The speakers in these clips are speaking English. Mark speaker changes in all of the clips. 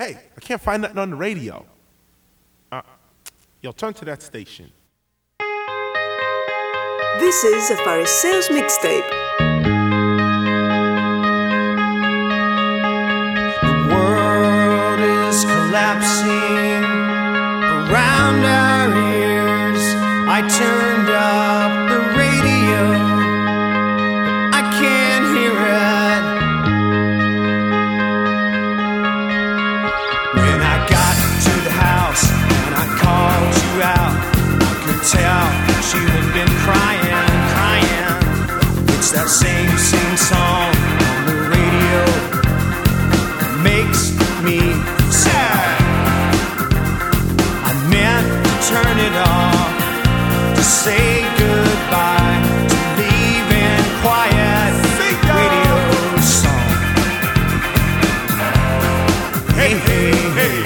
Speaker 1: Hey, I can't find nothing on the radio. Uh, yo, turn to that station.
Speaker 2: This is a Pharisees mixtape.
Speaker 3: The world is collapsing around our ears. I turn. same same song on the radio makes me sad. I meant to turn it off to say goodbye to leaving quiet radio song. Hey hey hey.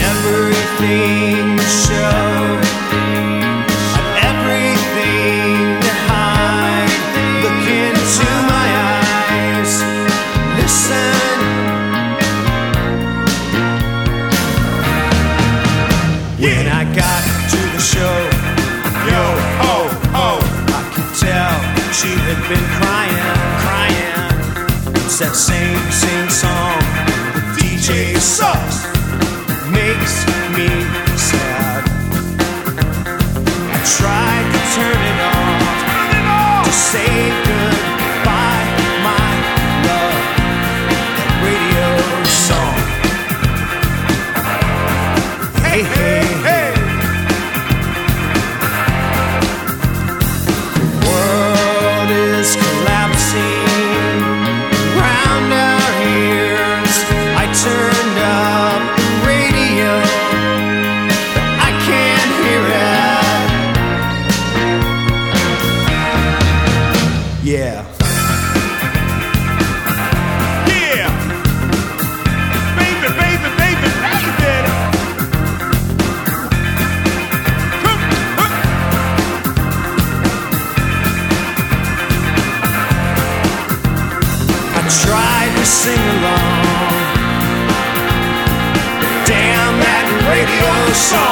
Speaker 3: Everything. sing, sing song. The DJ sucks. show.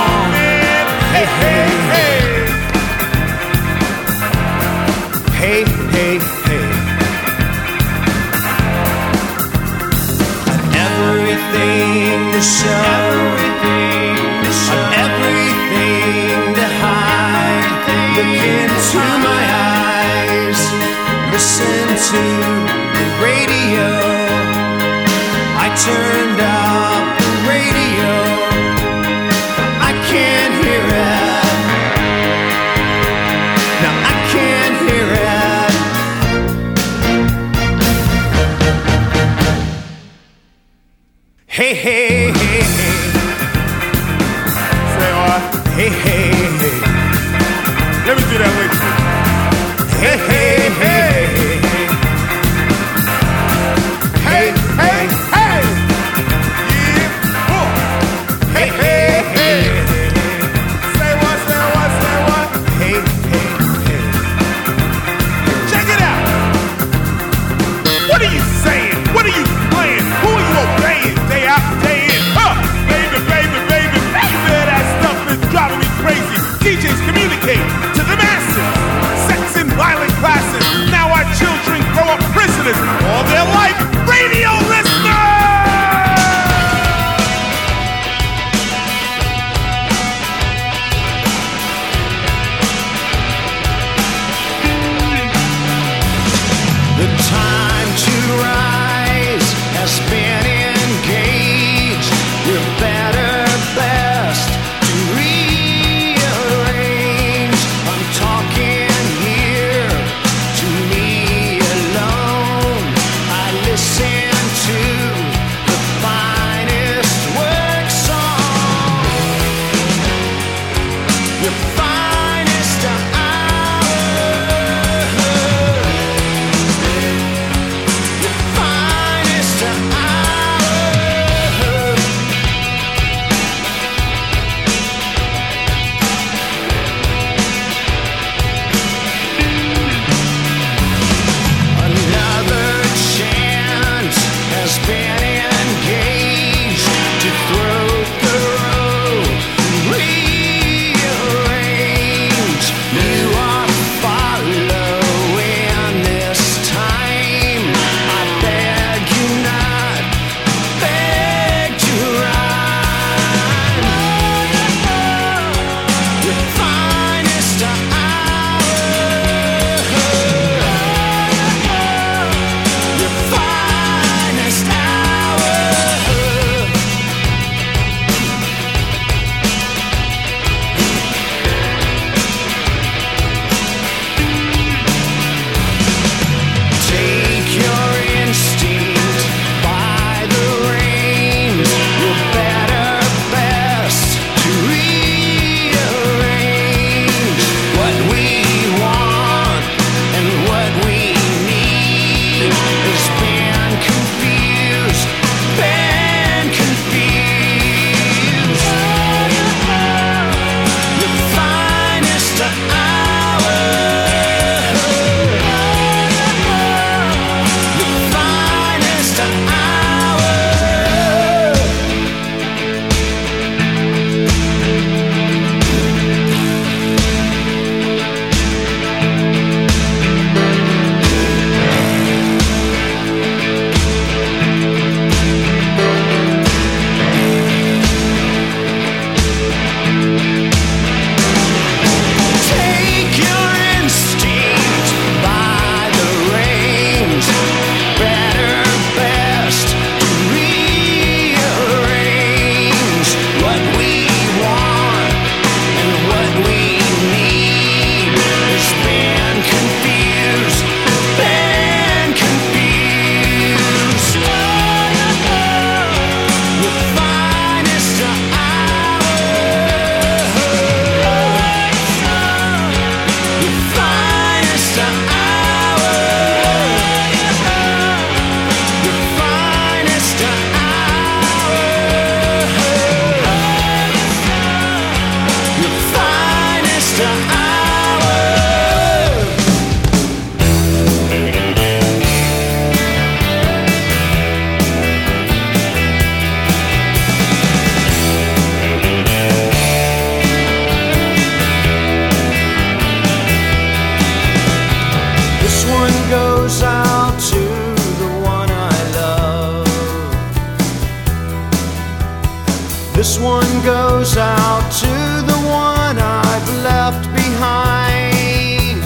Speaker 1: out
Speaker 3: to the one I've left behind.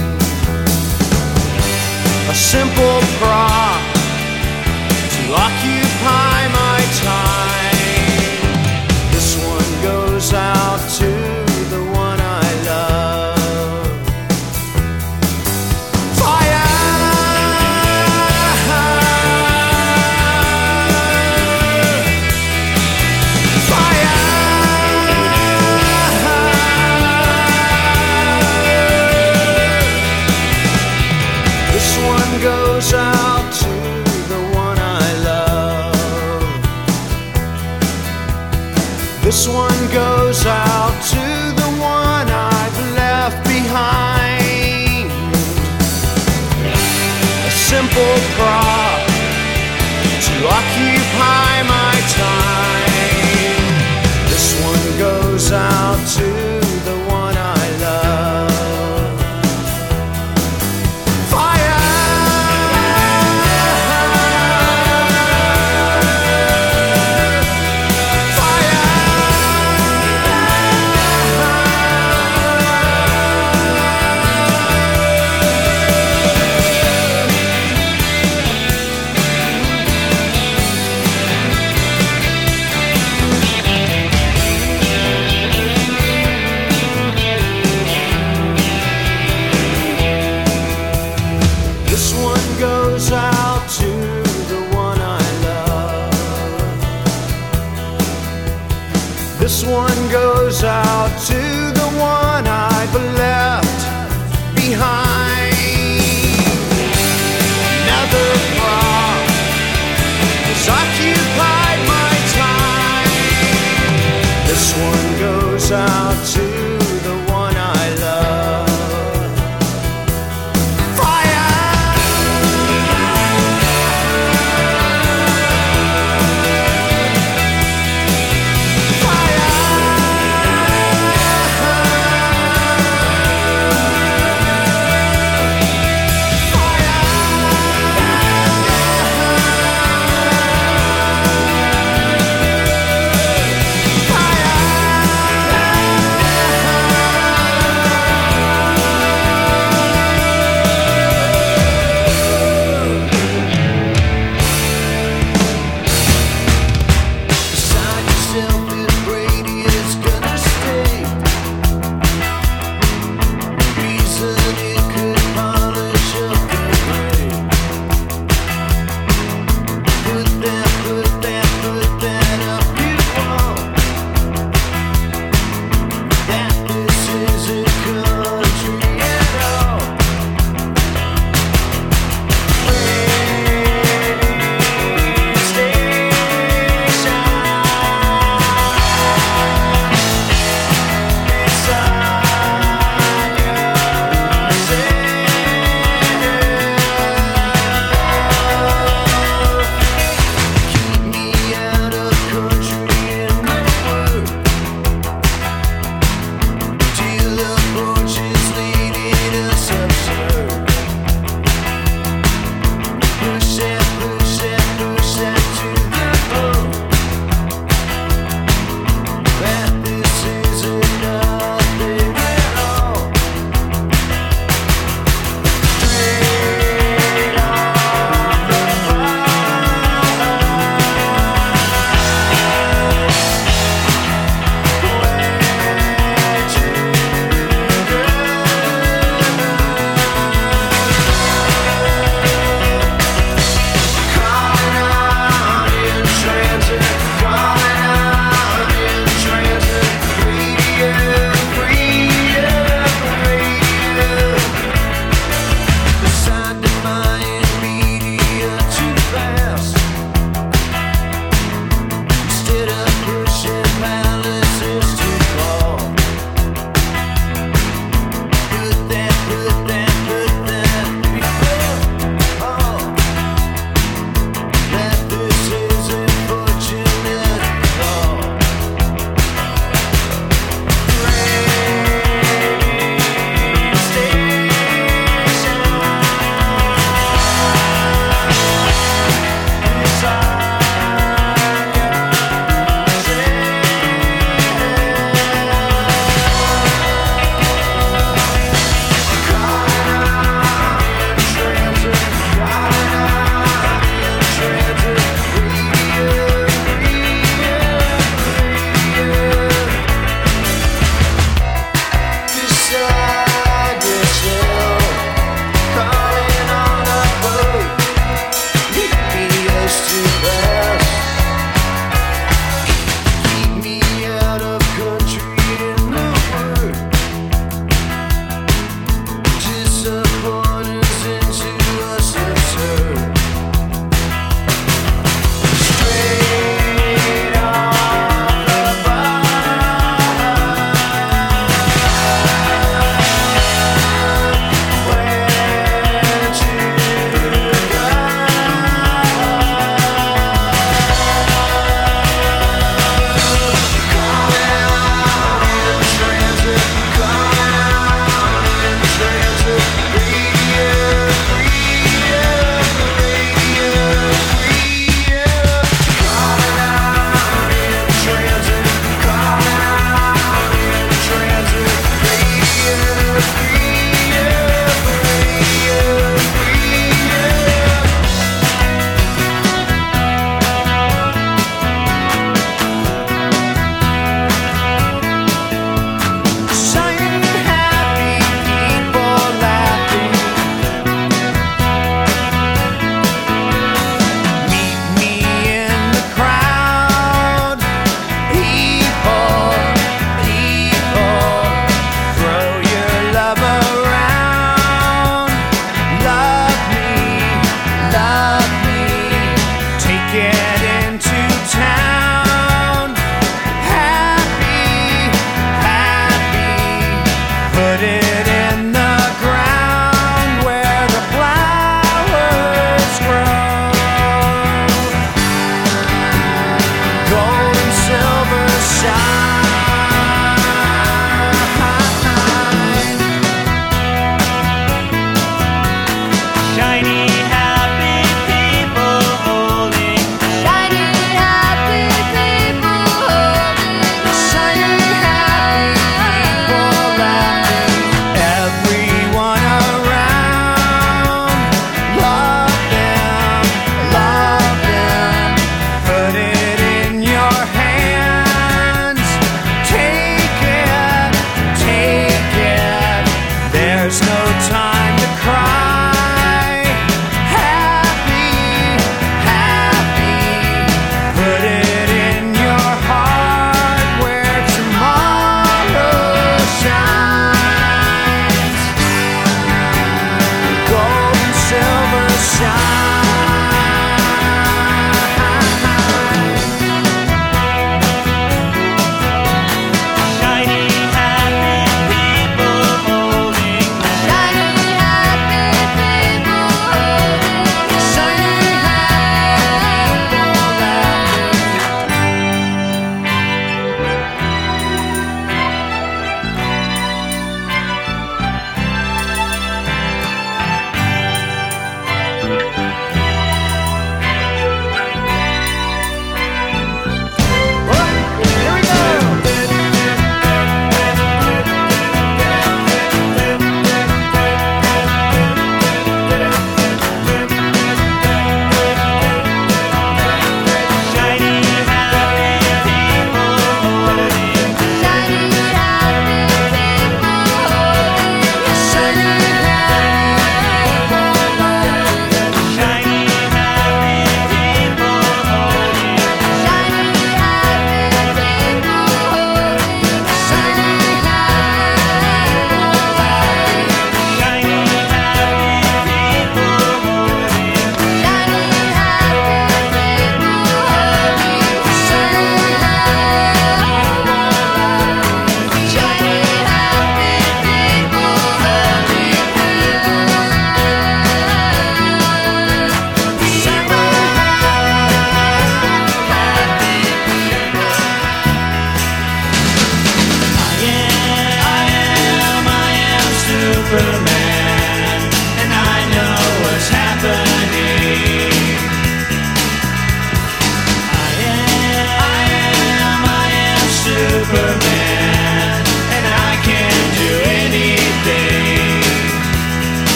Speaker 3: A simple prop to lock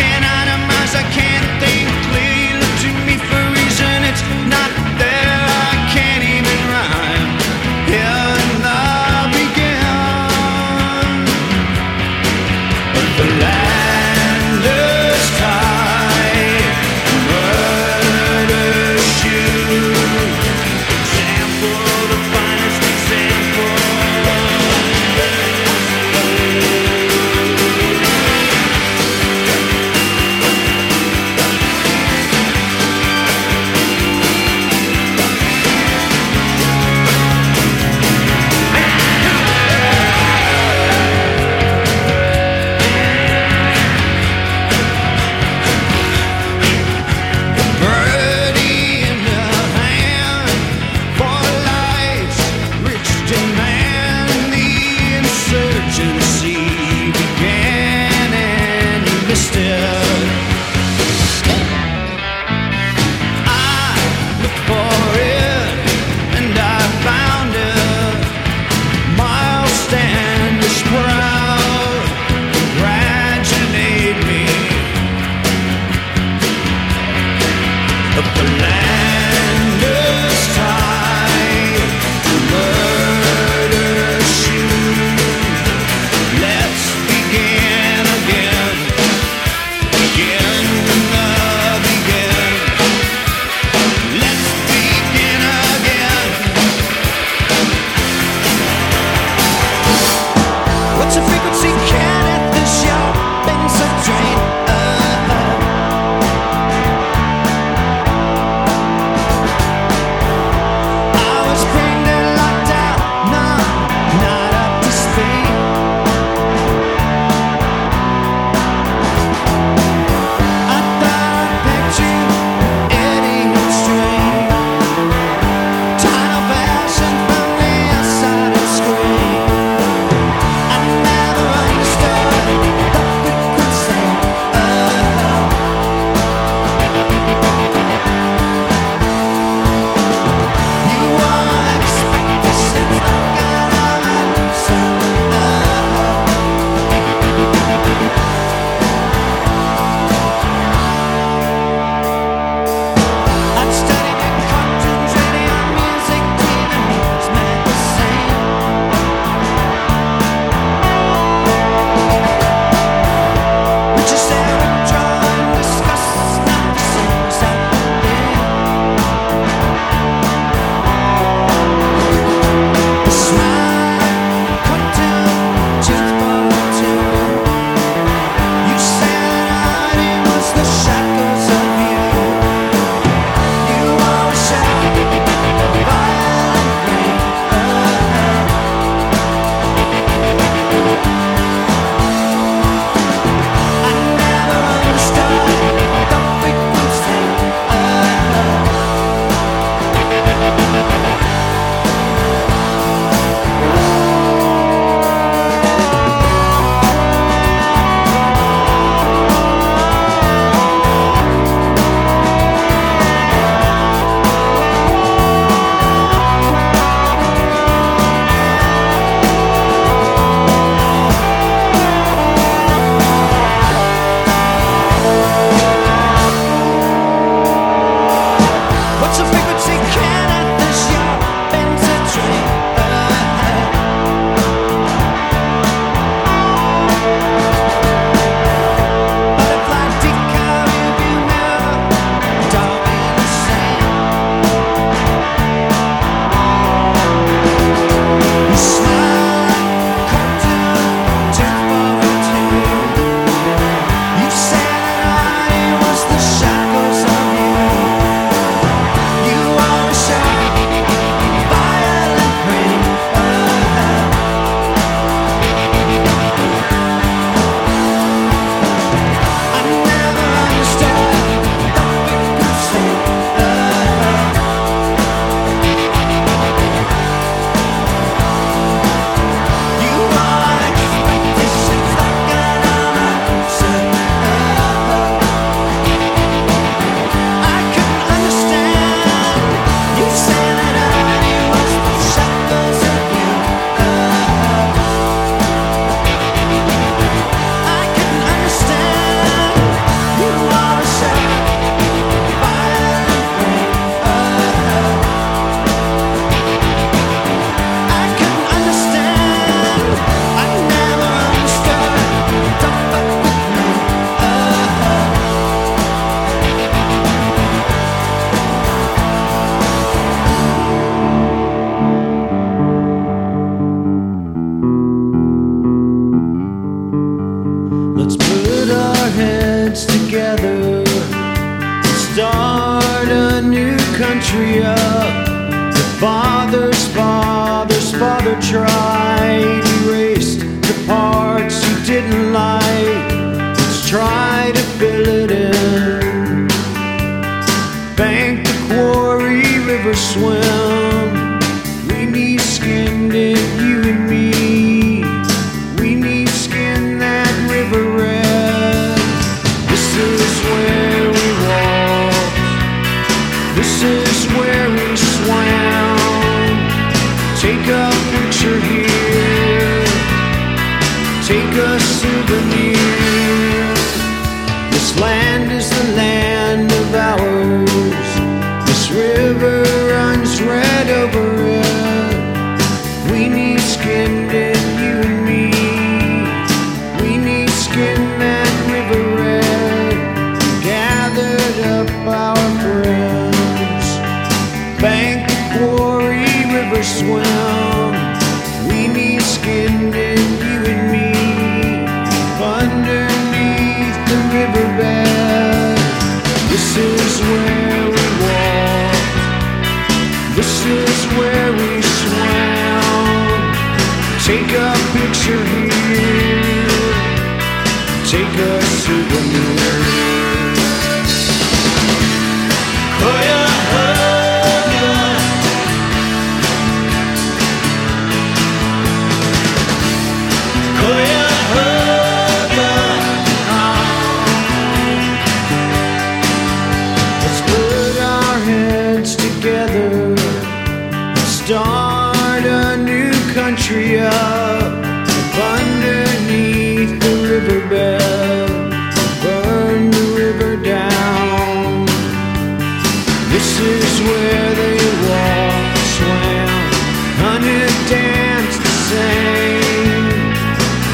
Speaker 3: Congratulate me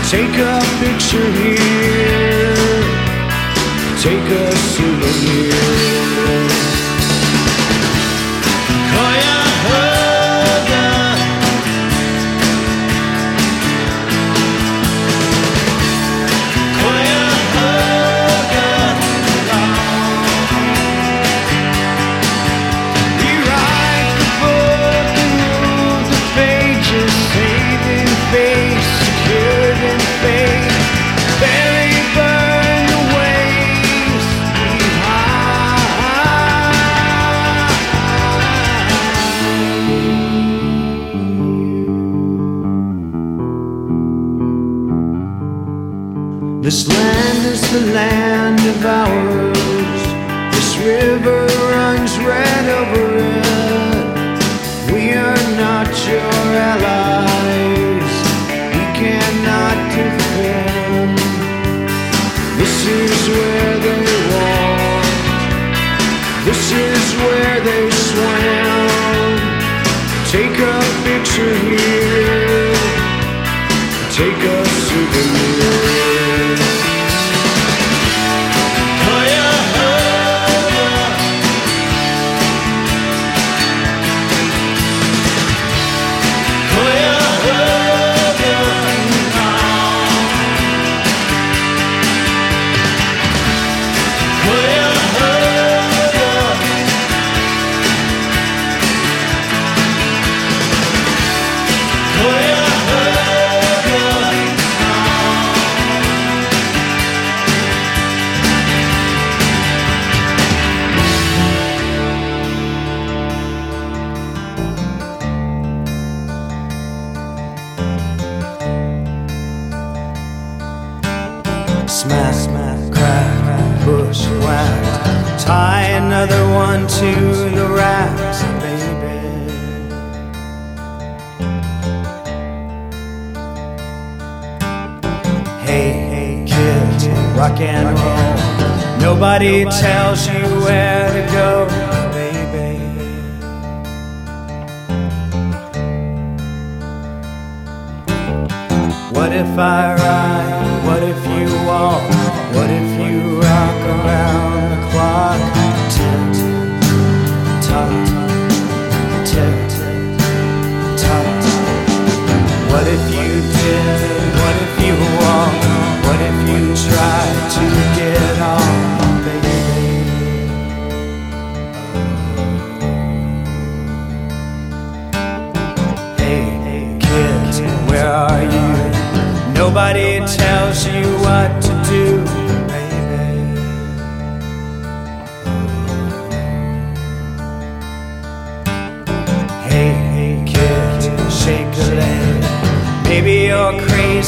Speaker 3: Take a picture here, take a souvenir. This land What if I ride? What if you walk? What if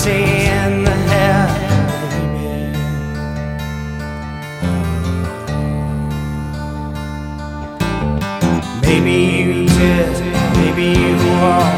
Speaker 3: crazy in the head. Maybe you did, maybe you are.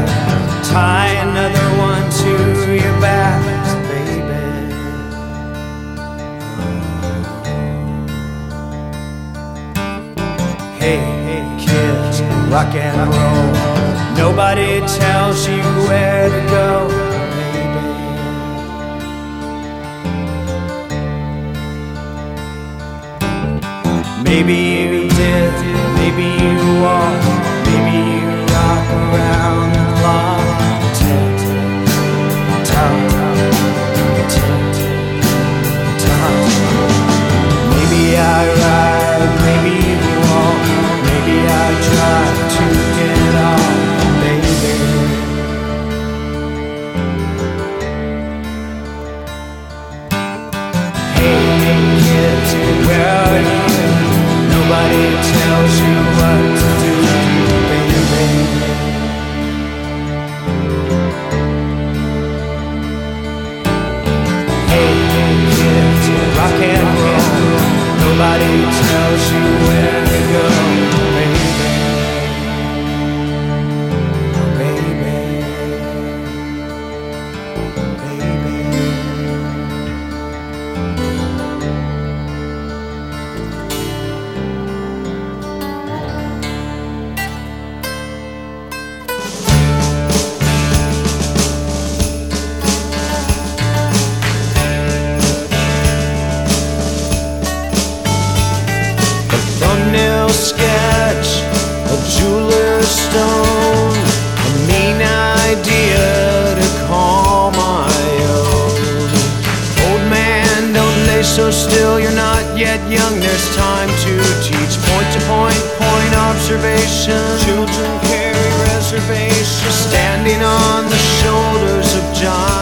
Speaker 3: rock and roll. Nobody tells you where to go, baby. Maybe you did, maybe you are. tells you where to go. reservation. Children carry reservations. Standing on the shoulders of giants.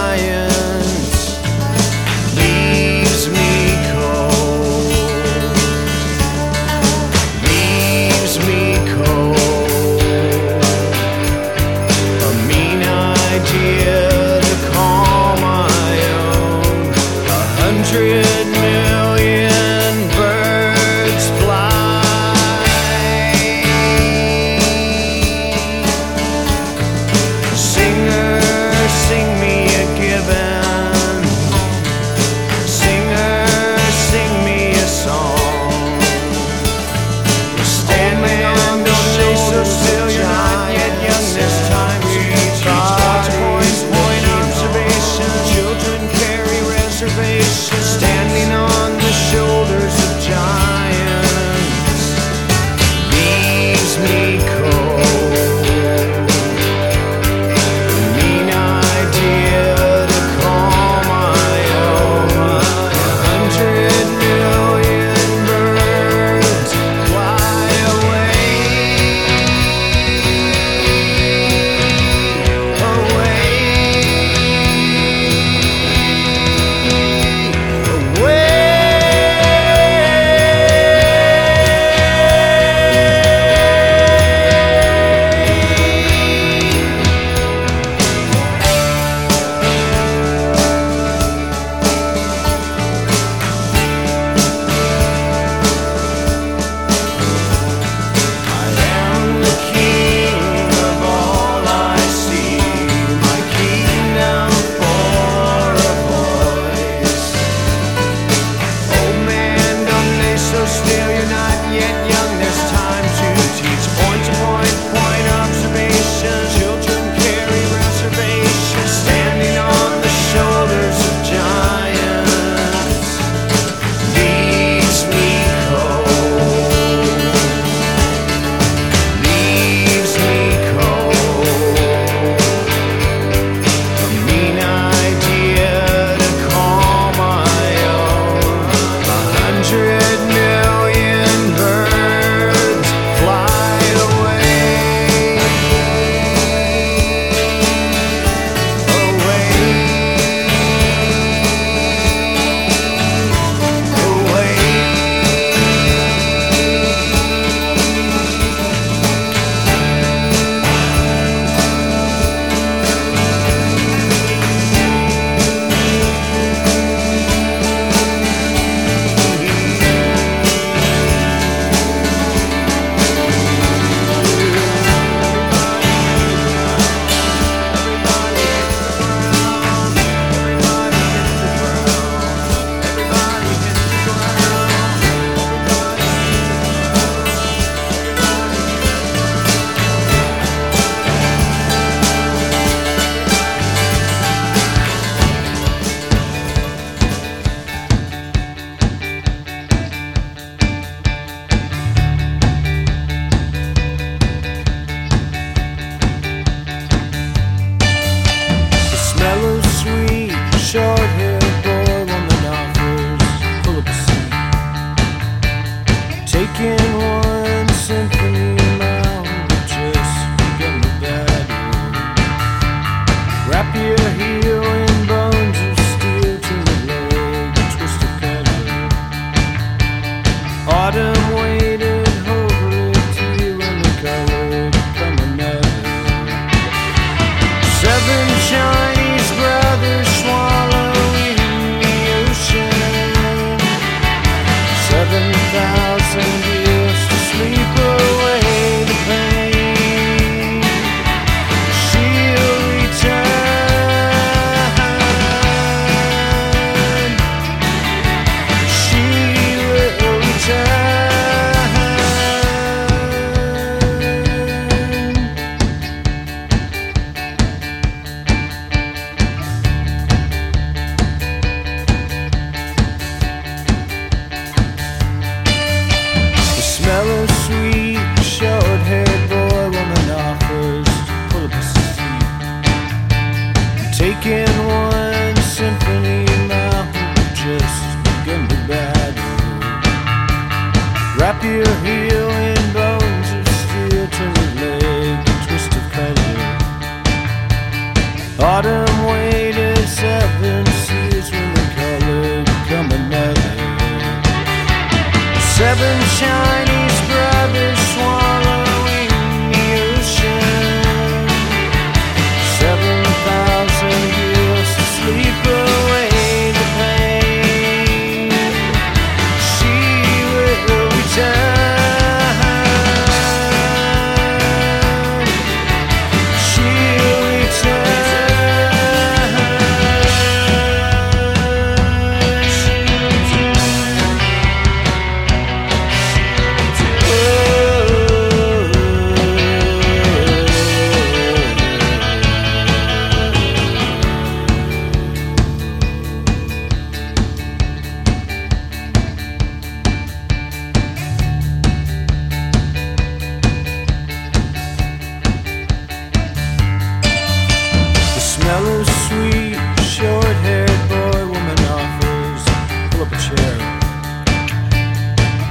Speaker 3: Mellow, sweet, short haired boy, woman offers. Pull up a chair.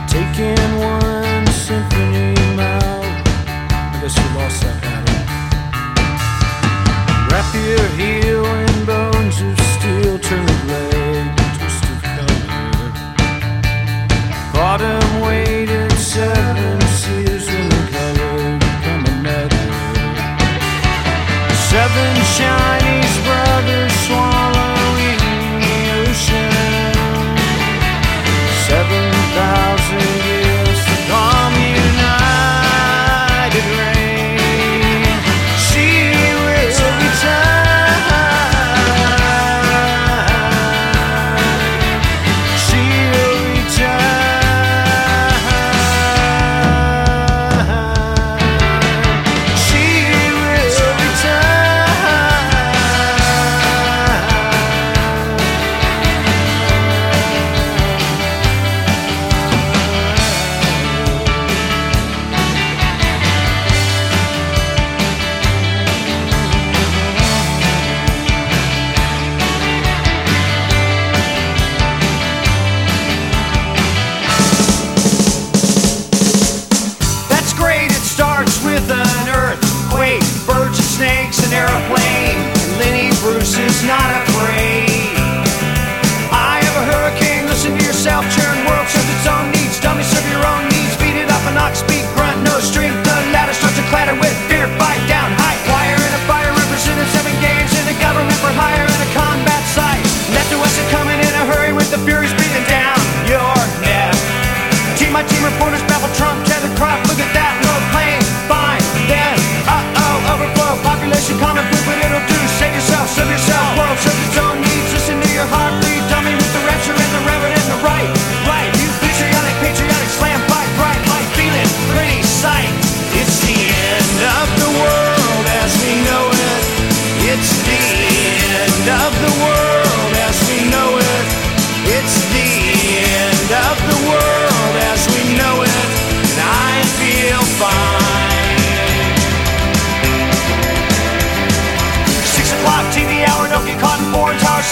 Speaker 3: Take in one symphony mouth. I guess you lost that battle. Wrap your heel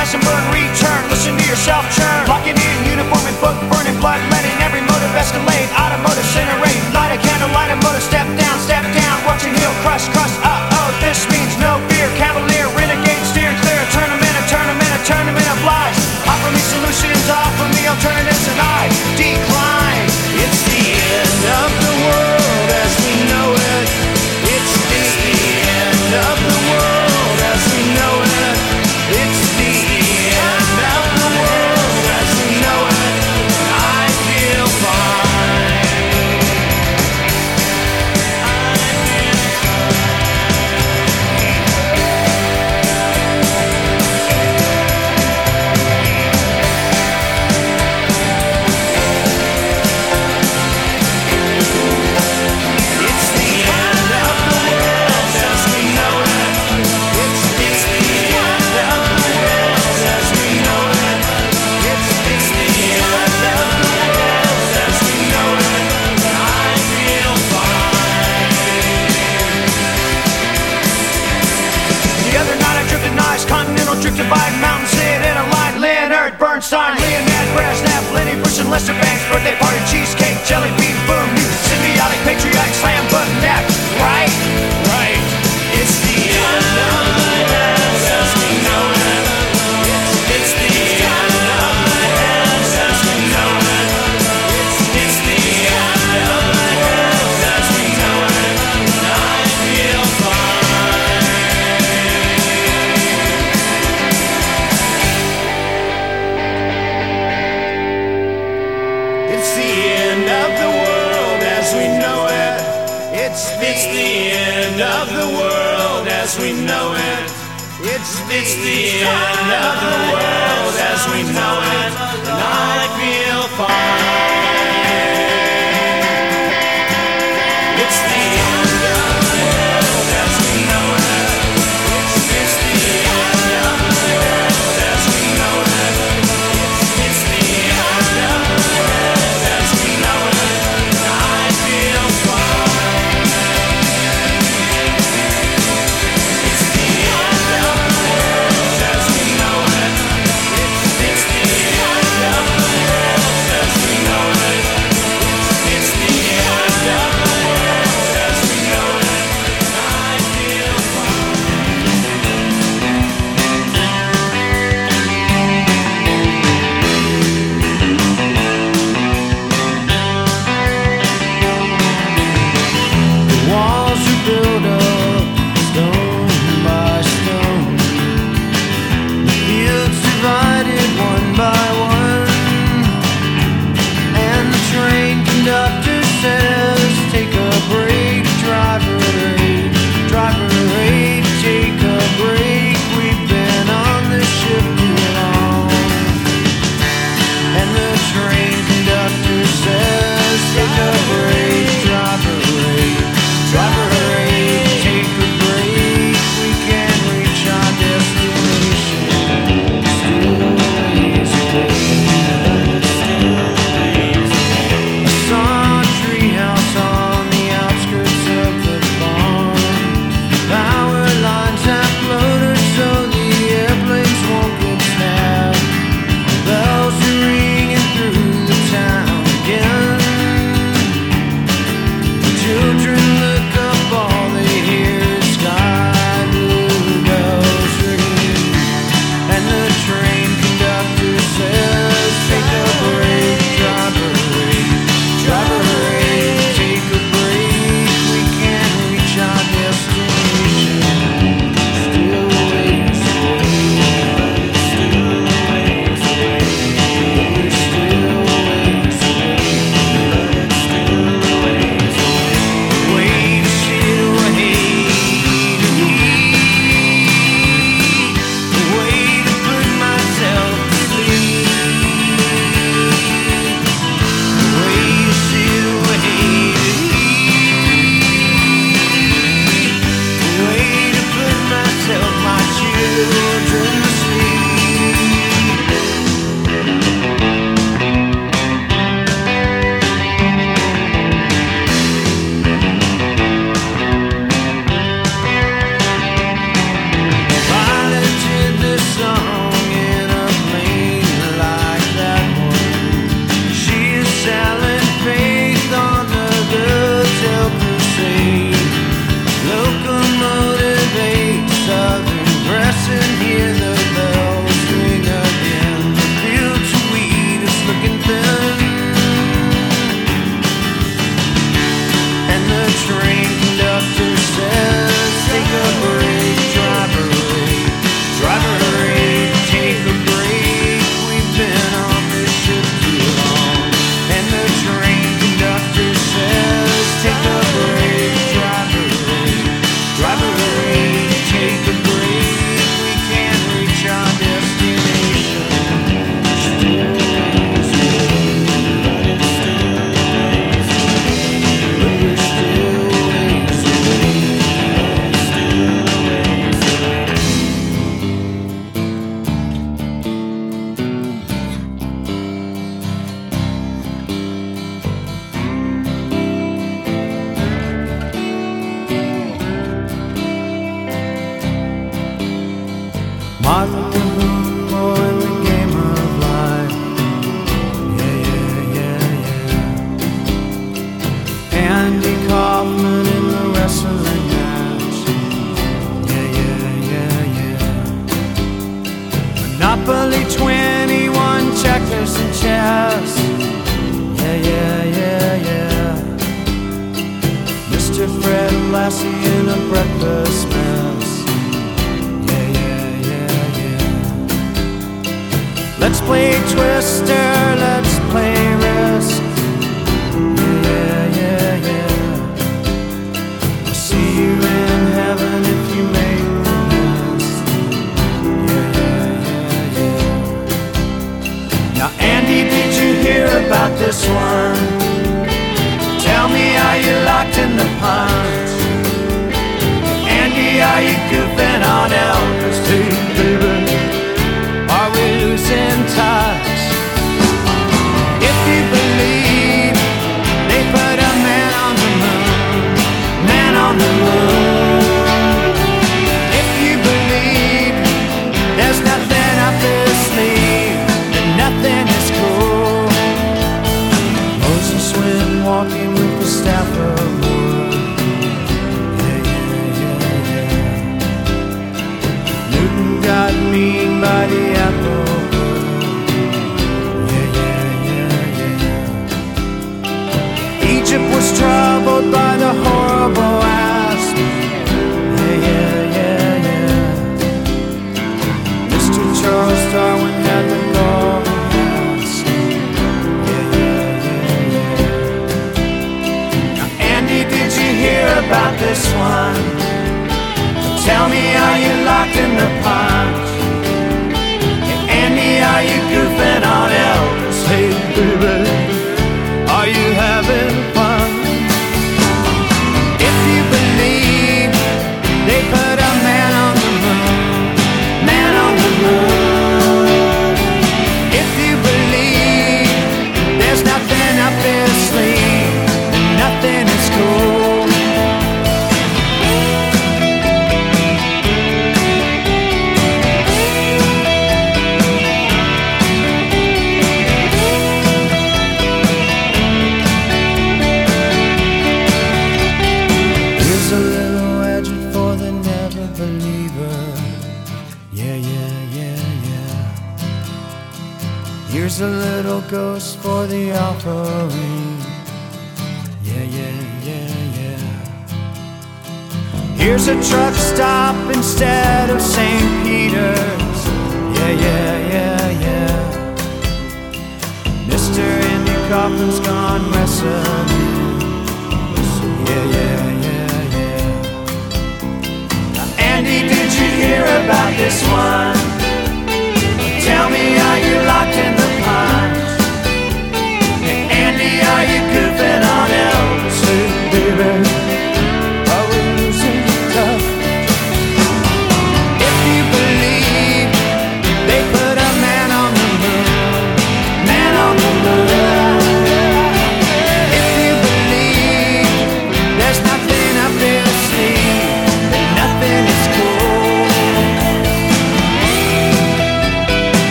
Speaker 3: slash and burn, return. Listen to yourself churn.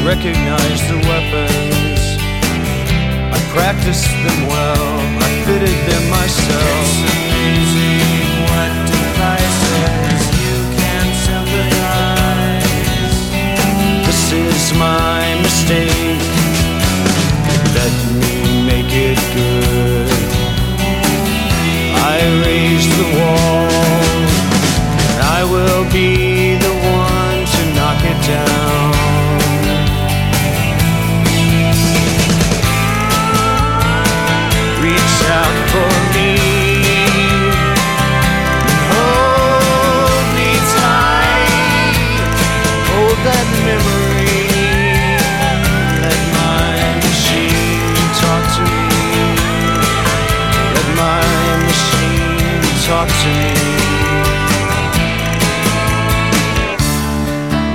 Speaker 3: Motives. I recognize the weapons. I practiced them well. I fitted them myself. It's amazing what devices you can sympathize. This is my mistake. Let me make it good. I raise the wall.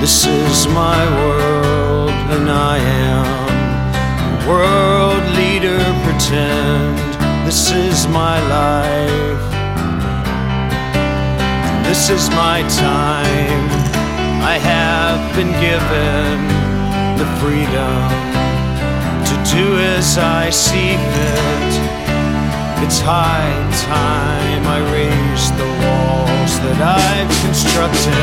Speaker 3: This is my world, and I am a world leader. Pretend this is my life. This is my time. I have been given the freedom to do as I see fit. It's high time I raise the walls that I've constructed.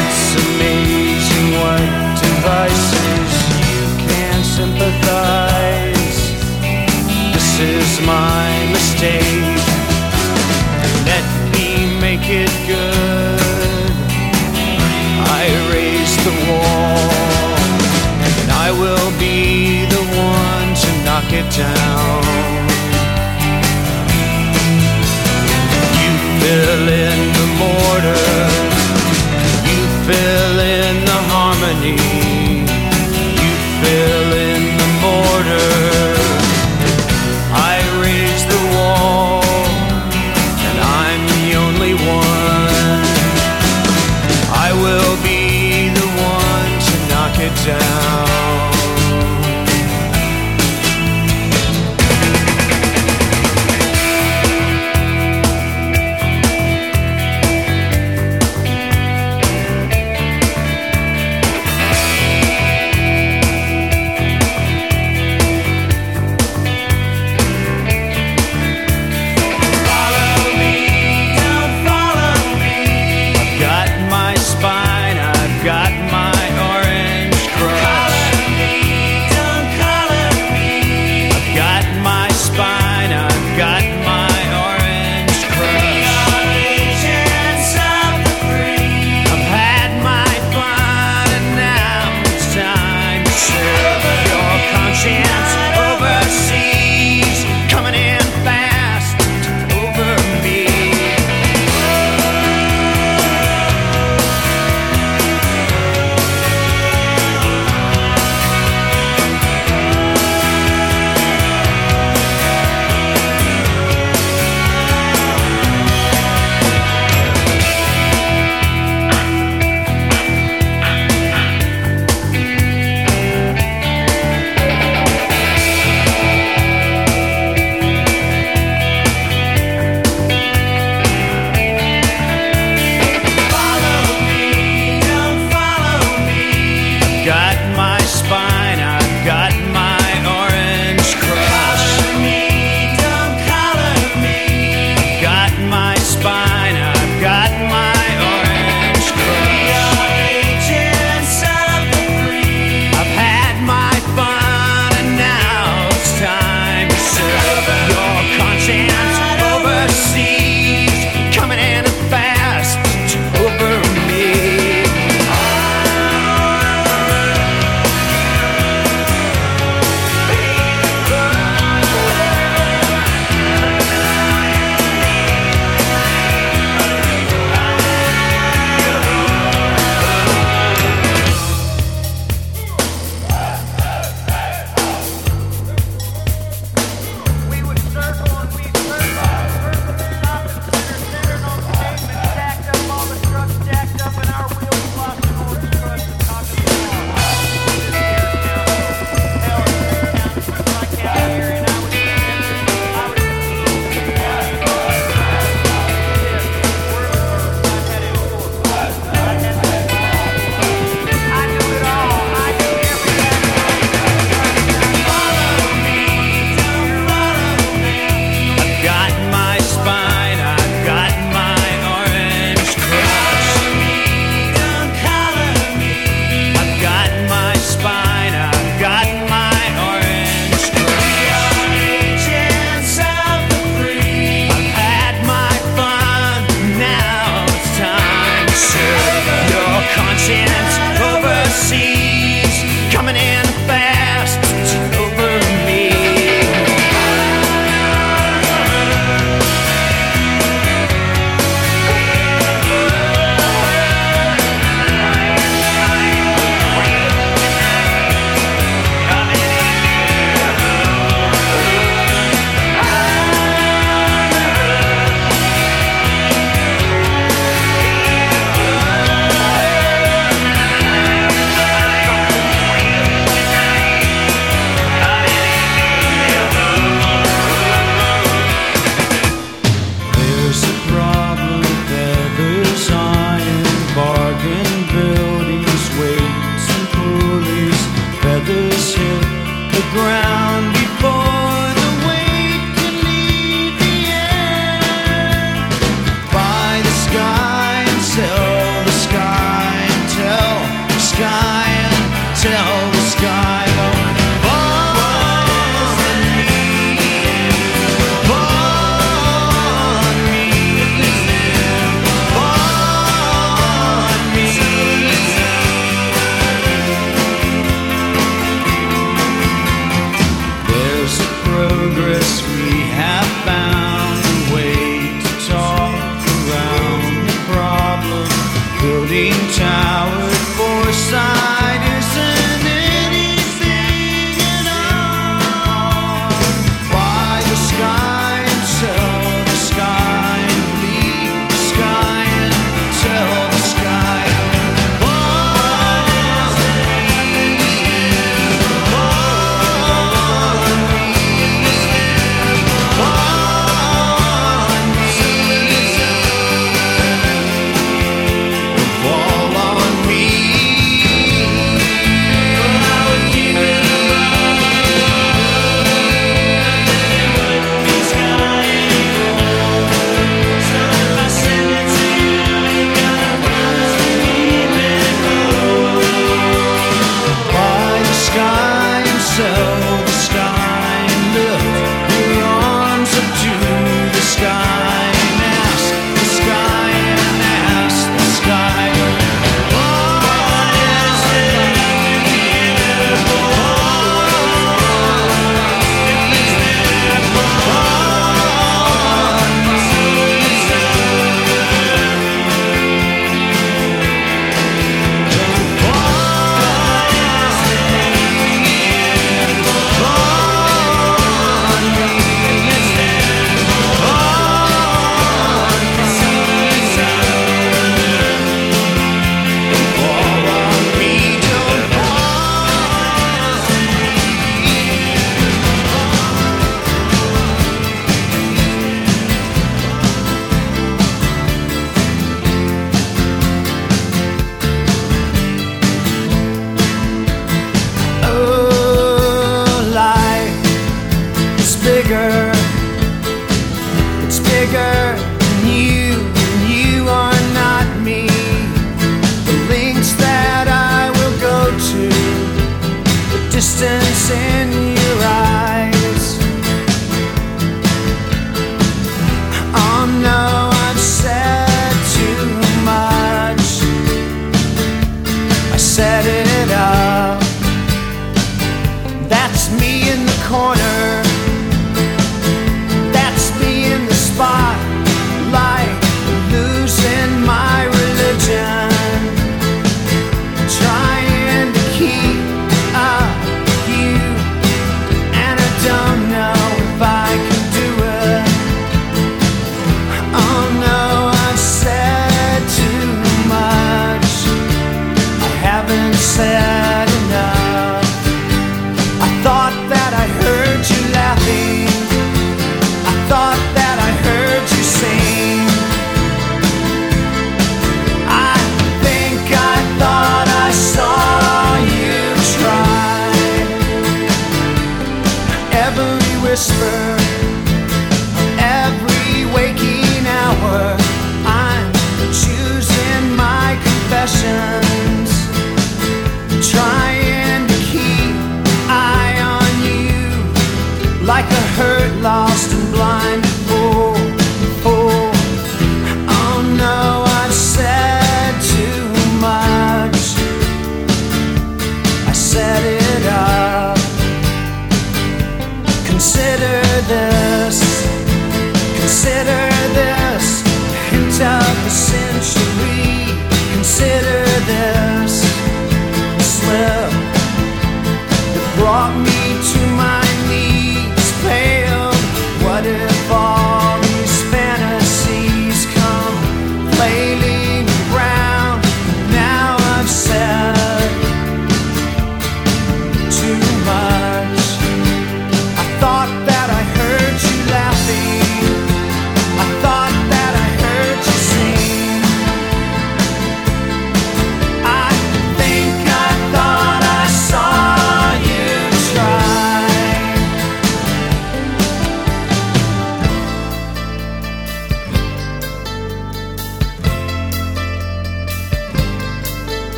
Speaker 3: It's amazing what devices you can sympathize. This is my mistake. Let me make it good. I raise the wall, and I will be the one to knock it down. Fill in the mortar, you fill in the harmony, you fill in the mortar. I raise the wall, and I'm the only one. I will be the one to knock it down.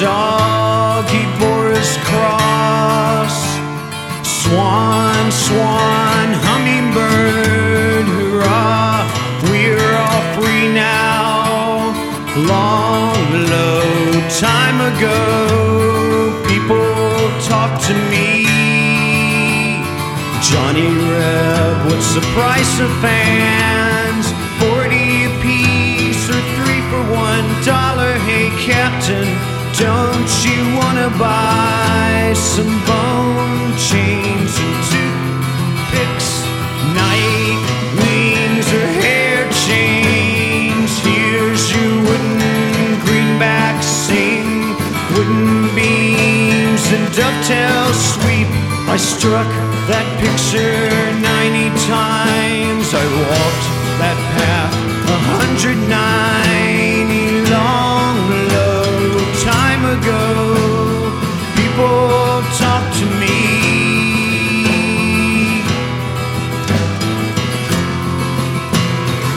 Speaker 3: Dog, he bore his cross. Swan, swan, hummingbird, hurrah, we're all free now. Long, low time ago, people talked to me. Johnny Reb, what's the price of fans? You wanna buy some bone chains and toothpicks, night wings or hair chains? Here's your wooden greenback sing, wooden beams and dovetail sweep. I struck that picture 90 times. I walked that path 190 long, low time ago. Talk to me.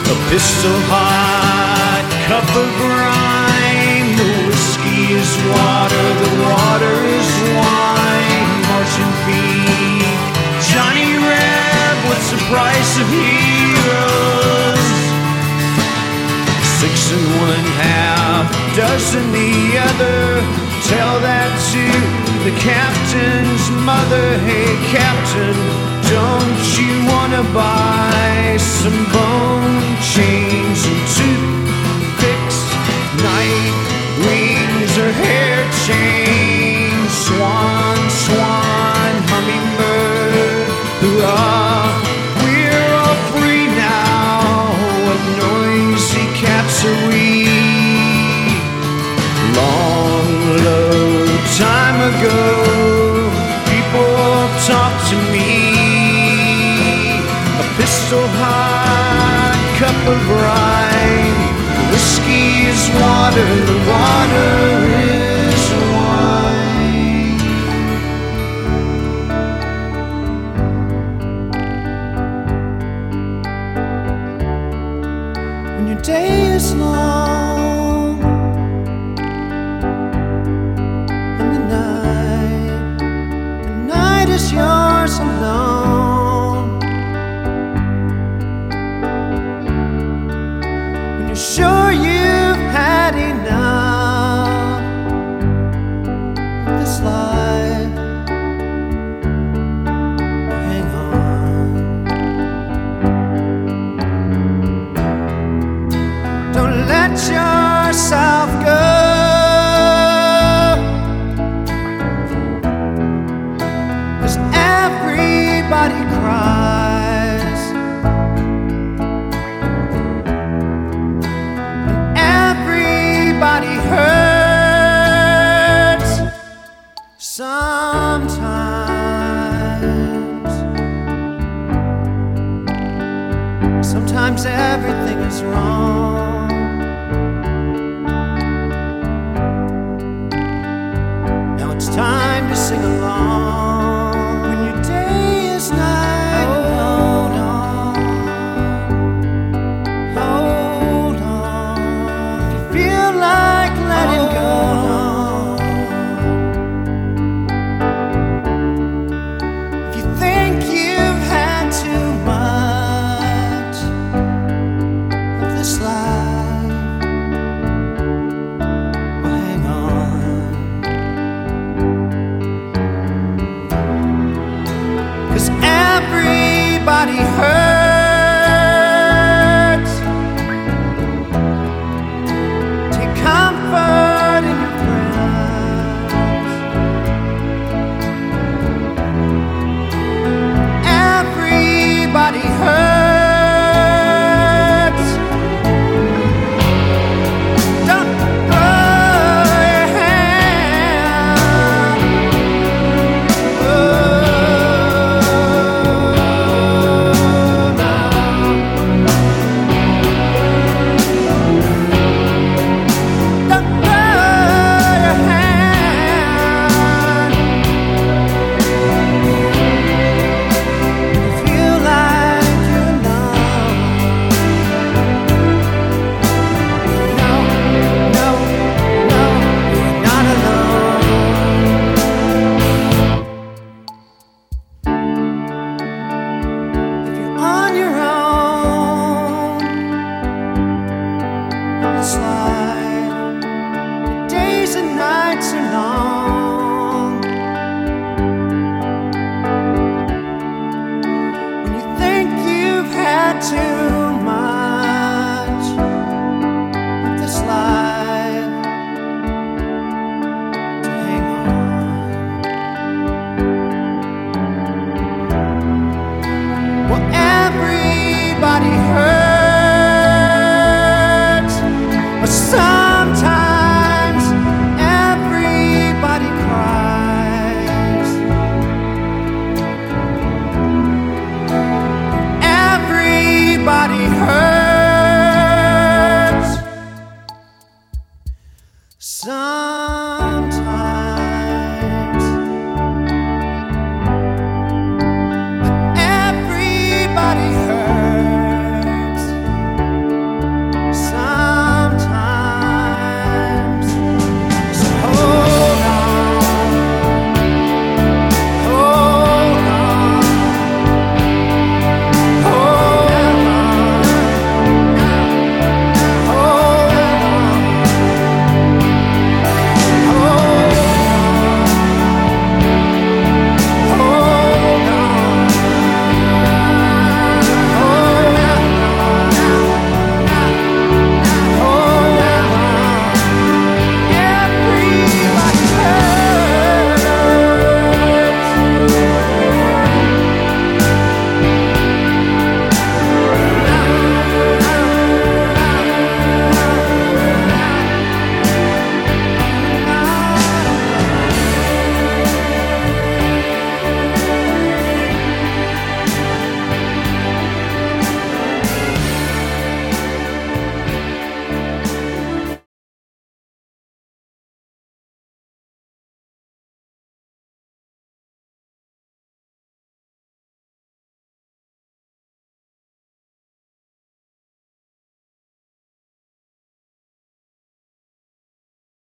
Speaker 3: A pistol hot cup of brine. The whiskey is water, the water is wine. Marching feet. Johnny Reb, what's the price of heroes? Six and one half, dozen the other. Tell that to the captain's mother. Hey, captain, don't you wanna buy some bone chains and toothpicks, night wings or hair chains? Swan, swan, hummingbird! long time ago, people talked to me. A pistol hot cup of wine, whiskey is water, the water is wine. When your day is long.